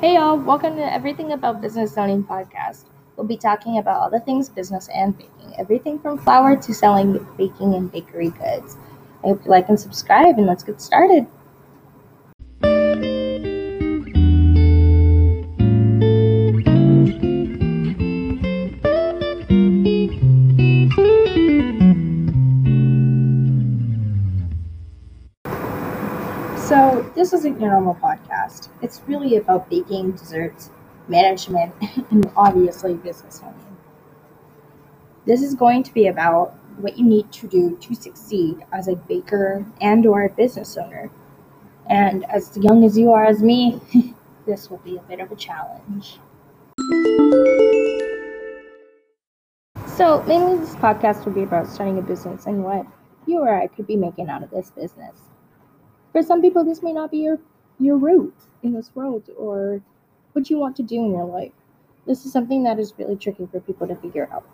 Hey y'all, welcome to Everything About Business Owning podcast. We'll be talking about all the things business and baking, everything from flour to selling baking and bakery goods. I hope you like and subscribe, and let's get started. So, this isn't your normal podcast. It's really about baking, desserts, management, and obviously business owning. This is going to be about what you need to do to succeed as a baker and or a business owner. And as young as you are as me, this will be a bit of a challenge. So, mainly this podcast will be about starting a business and what you or I could be making out of this business for some people this may not be your your route in this world or what you want to do in your life. This is something that is really tricky for people to figure out.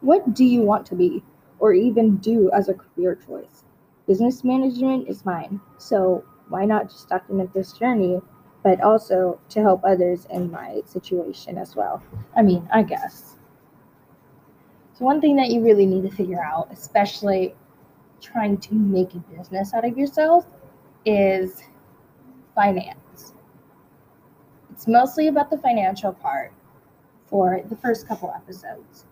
What do you want to be or even do as a career choice? Business management is mine so why not just document this journey but also to help others in my situation as well. I mean i guess. So one thing that you really need to figure out especially trying to make a business out of yourself is finance. It's mostly about the financial part for the first couple episodes.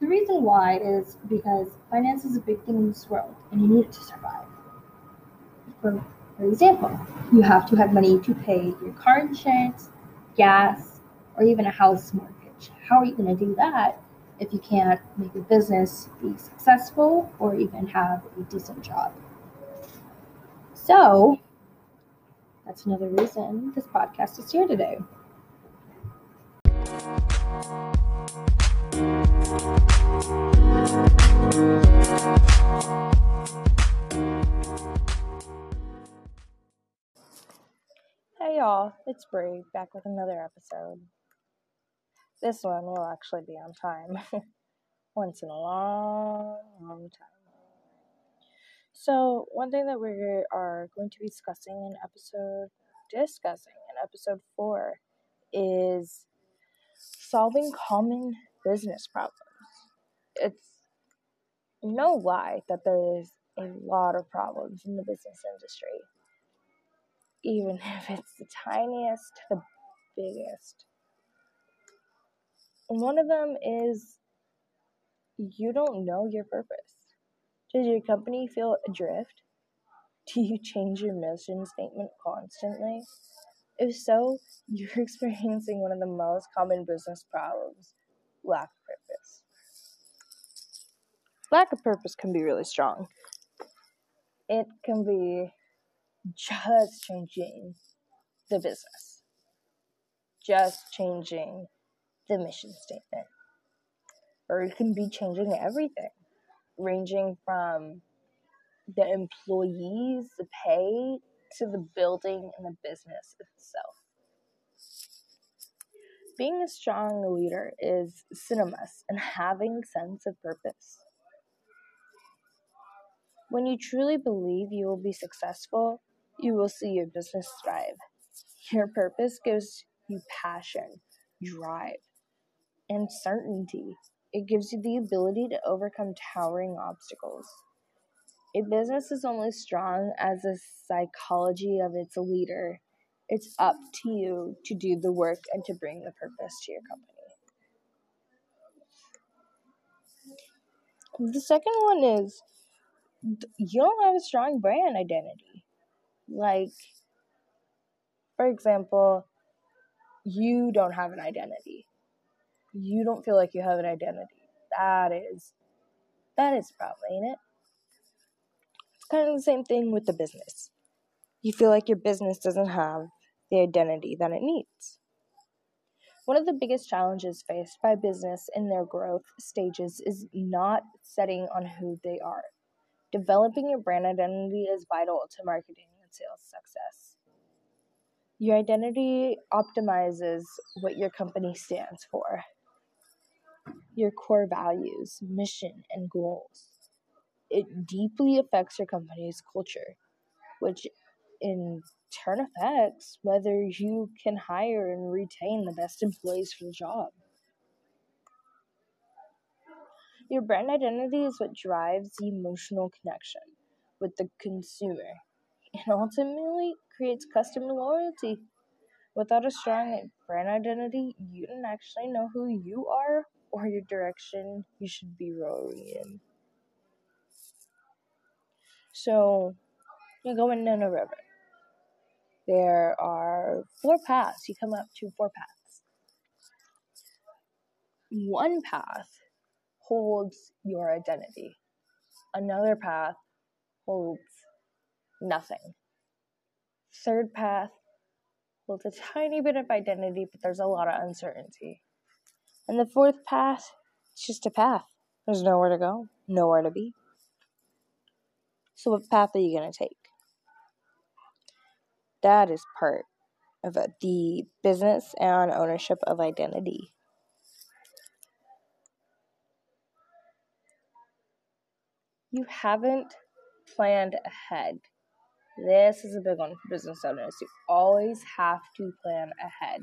The reason why is because finance is a big thing in this world and you need it to survive. For, for example, you have to have money to pay your car insurance, gas, or even a house mortgage. How are you going to do that if you can't make a business be successful or even have a decent job. So, that's another reason this podcast is here today. Hey y'all, it's Bree back with another episode. This one will actually be on time. Once in a long. So, one thing that we are going to be discussing in episode discussing in episode 4 is solving common business problems. It's no lie that there is a lot of problems in the business industry. Even if it's the tiniest to the biggest. One of them is you don't know your purpose. Does your company feel adrift? Do you change your mission statement constantly? If so, you're experiencing one of the most common business problems lack of purpose. Lack of purpose can be really strong. It can be just changing the business, just changing the mission statement. Or it can be changing everything, ranging from the employees, the pay, to the building and the business itself. Being a strong leader is synonymous and having sense of purpose. When you truly believe you will be successful, you will see your business thrive. Your purpose gives you passion, drive, and certainty. It gives you the ability to overcome towering obstacles. A business is only strong as the psychology of its leader. It's up to you to do the work and to bring the purpose to your company. The second one is you don't have a strong brand identity. Like, for example, you don't have an identity you don't feel like you have an identity. That is that is a problem, ain't it? It's kind of the same thing with the business. You feel like your business doesn't have the identity that it needs. One of the biggest challenges faced by business in their growth stages is not setting on who they are. Developing your brand identity is vital to marketing and sales success. Your identity optimizes what your company stands for your core values, mission, and goals. It deeply affects your company's culture, which in turn affects whether you can hire and retain the best employees for the job. Your brand identity is what drives the emotional connection with the consumer and ultimately creates customer loyalty. Without a strong brand identity, you don't actually know who you are or your direction you should be rowing in. So, you're going in a river. There are four paths. You come up to four paths. One path holds your identity. Another path holds nothing. Third path holds a tiny bit of identity, but there's a lot of uncertainty. And the fourth path, it's just a path. There's nowhere to go, nowhere to be. So, what path are you going to take? That is part of the business and ownership of identity. you haven't planned ahead. This is a big one for business owners. You always have to plan ahead.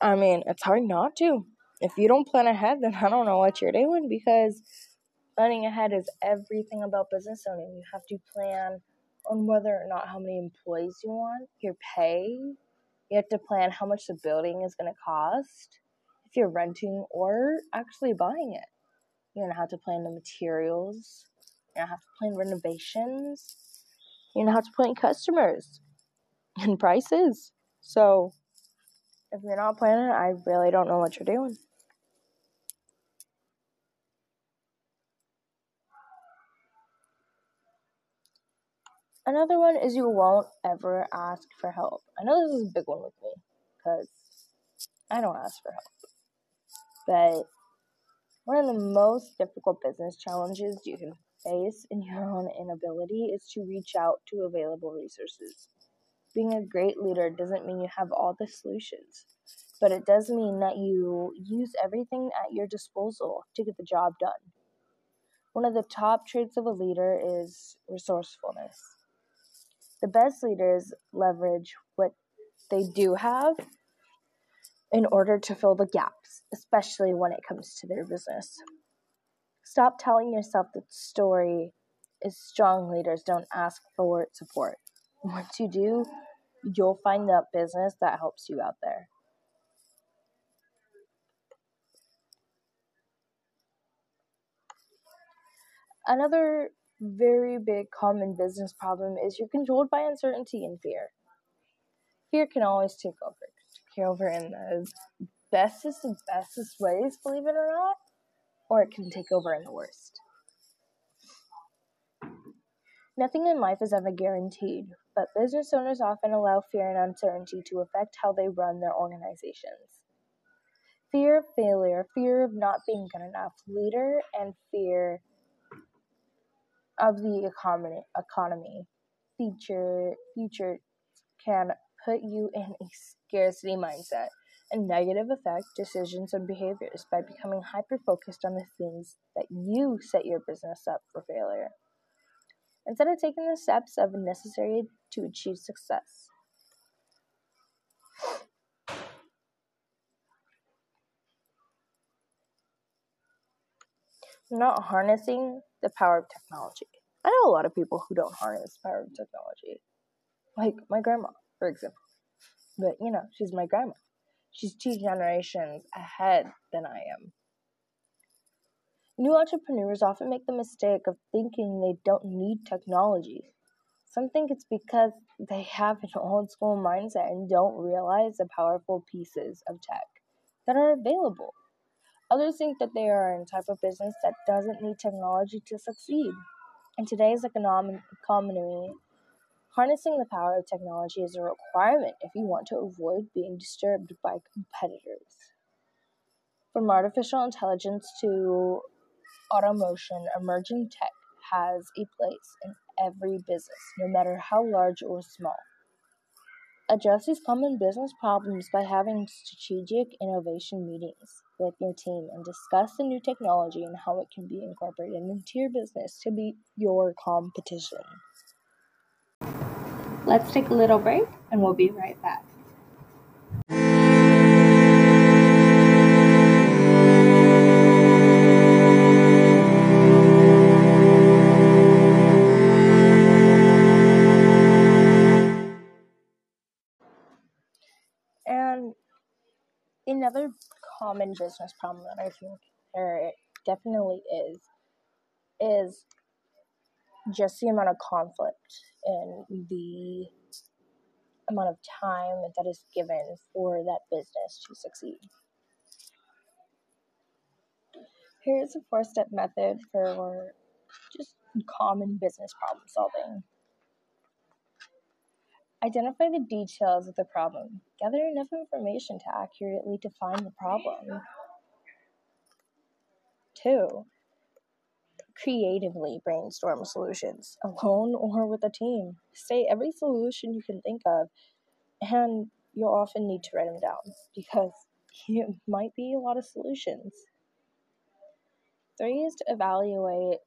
I mean, it's hard not to. If you don't plan ahead, then I don't know what you're doing because planning ahead is everything about business owning. You have to plan on whether or not how many employees you want, your pay. You have to plan how much the building is going to cost, if you're renting or actually buying it. You're gonna have to plan the materials. You're gonna have to plan renovations. You're gonna have to plan customers and prices. So if you're not planning, I really don't know what you're doing. Another one is you won't ever ask for help. I know this is a big one with me because I don't ask for help. But one of the most difficult business challenges you can face in your own inability is to reach out to available resources. Being a great leader doesn't mean you have all the solutions, but it does mean that you use everything at your disposal to get the job done. One of the top traits of a leader is resourcefulness. The best leaders leverage what they do have in order to fill the gaps, especially when it comes to their business. Stop telling yourself that the story is strong leaders don't ask for support. Once you do, you'll find that business that helps you out there. Another very big common business problem is you're controlled by uncertainty and fear. Fear can always take over Take over in the bestest and bestest ways, believe it or not, or it can take over in the worst. Nothing in life is ever guaranteed, but business owners often allow fear and uncertainty to affect how they run their organizations. Fear of failure, fear of not being good enough leader, and fear of the economy, economy future, future can put you in a scarcity mindset and negative affect decisions and behaviors by becoming hyper focused on the things that you set your business up for failure. Instead of taking the steps of necessary to achieve success. Not harnessing the power of technology. I know a lot of people who don't harness the power of technology. Like my grandma for example. But, you know, she's my grandma. She's two generations ahead than I am. New entrepreneurs often make the mistake of thinking they don't need technology. Some think it's because they have an old school mindset and don't realize the powerful pieces of tech that are available. Others think that they are in a type of business that doesn't need technology to succeed. In today's economy, Harnessing the power of technology is a requirement if you want to avoid being disturbed by competitors. From artificial intelligence to automation, emerging tech has a place in every business, no matter how large or small. Address these common business problems by having strategic innovation meetings with your team and discuss the new technology and how it can be incorporated into your business to beat your competition. Let's take a little break and we'll be right back. Another common business problem that I think there definitely is is just the amount of conflict and the amount of time that is given for that business to succeed. Here's a four step method for just common business problem solving. Identify the details of the problem. Gather enough information to accurately define the problem. Two, creatively brainstorm solutions, alone or with a team. Say every solution you can think of, and you'll often need to write them down because it might be a lot of solutions. Three is to evaluate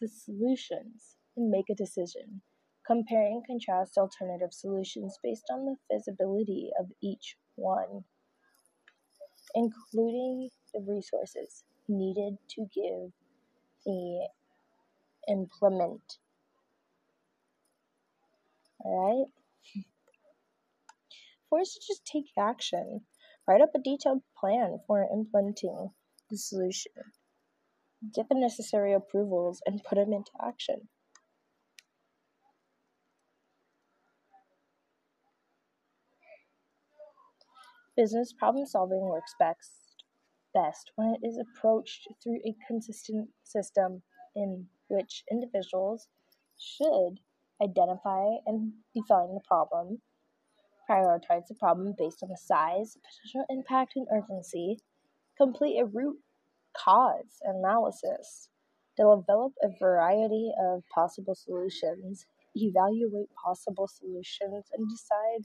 the solutions and make a decision. Compare and contrast alternative solutions based on the feasibility of each one, including the resources needed to give the implement. Alright? Fourth, just take action. Write up a detailed plan for implementing the solution. Get the necessary approvals and put them into action. Business problem solving works best best when it is approached through a consistent system in which individuals should identify and define the problem, prioritize the problem based on the size, potential impact, and urgency, complete a root cause analysis, develop a variety of possible solutions, evaluate possible solutions, and decide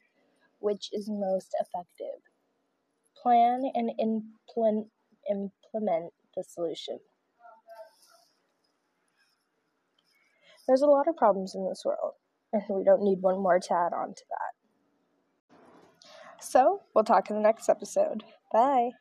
which is most effective. Plan and implement, implement the solution. There's a lot of problems in this world, and we don't need one more to add on to that. So, we'll talk in the next episode. Bye.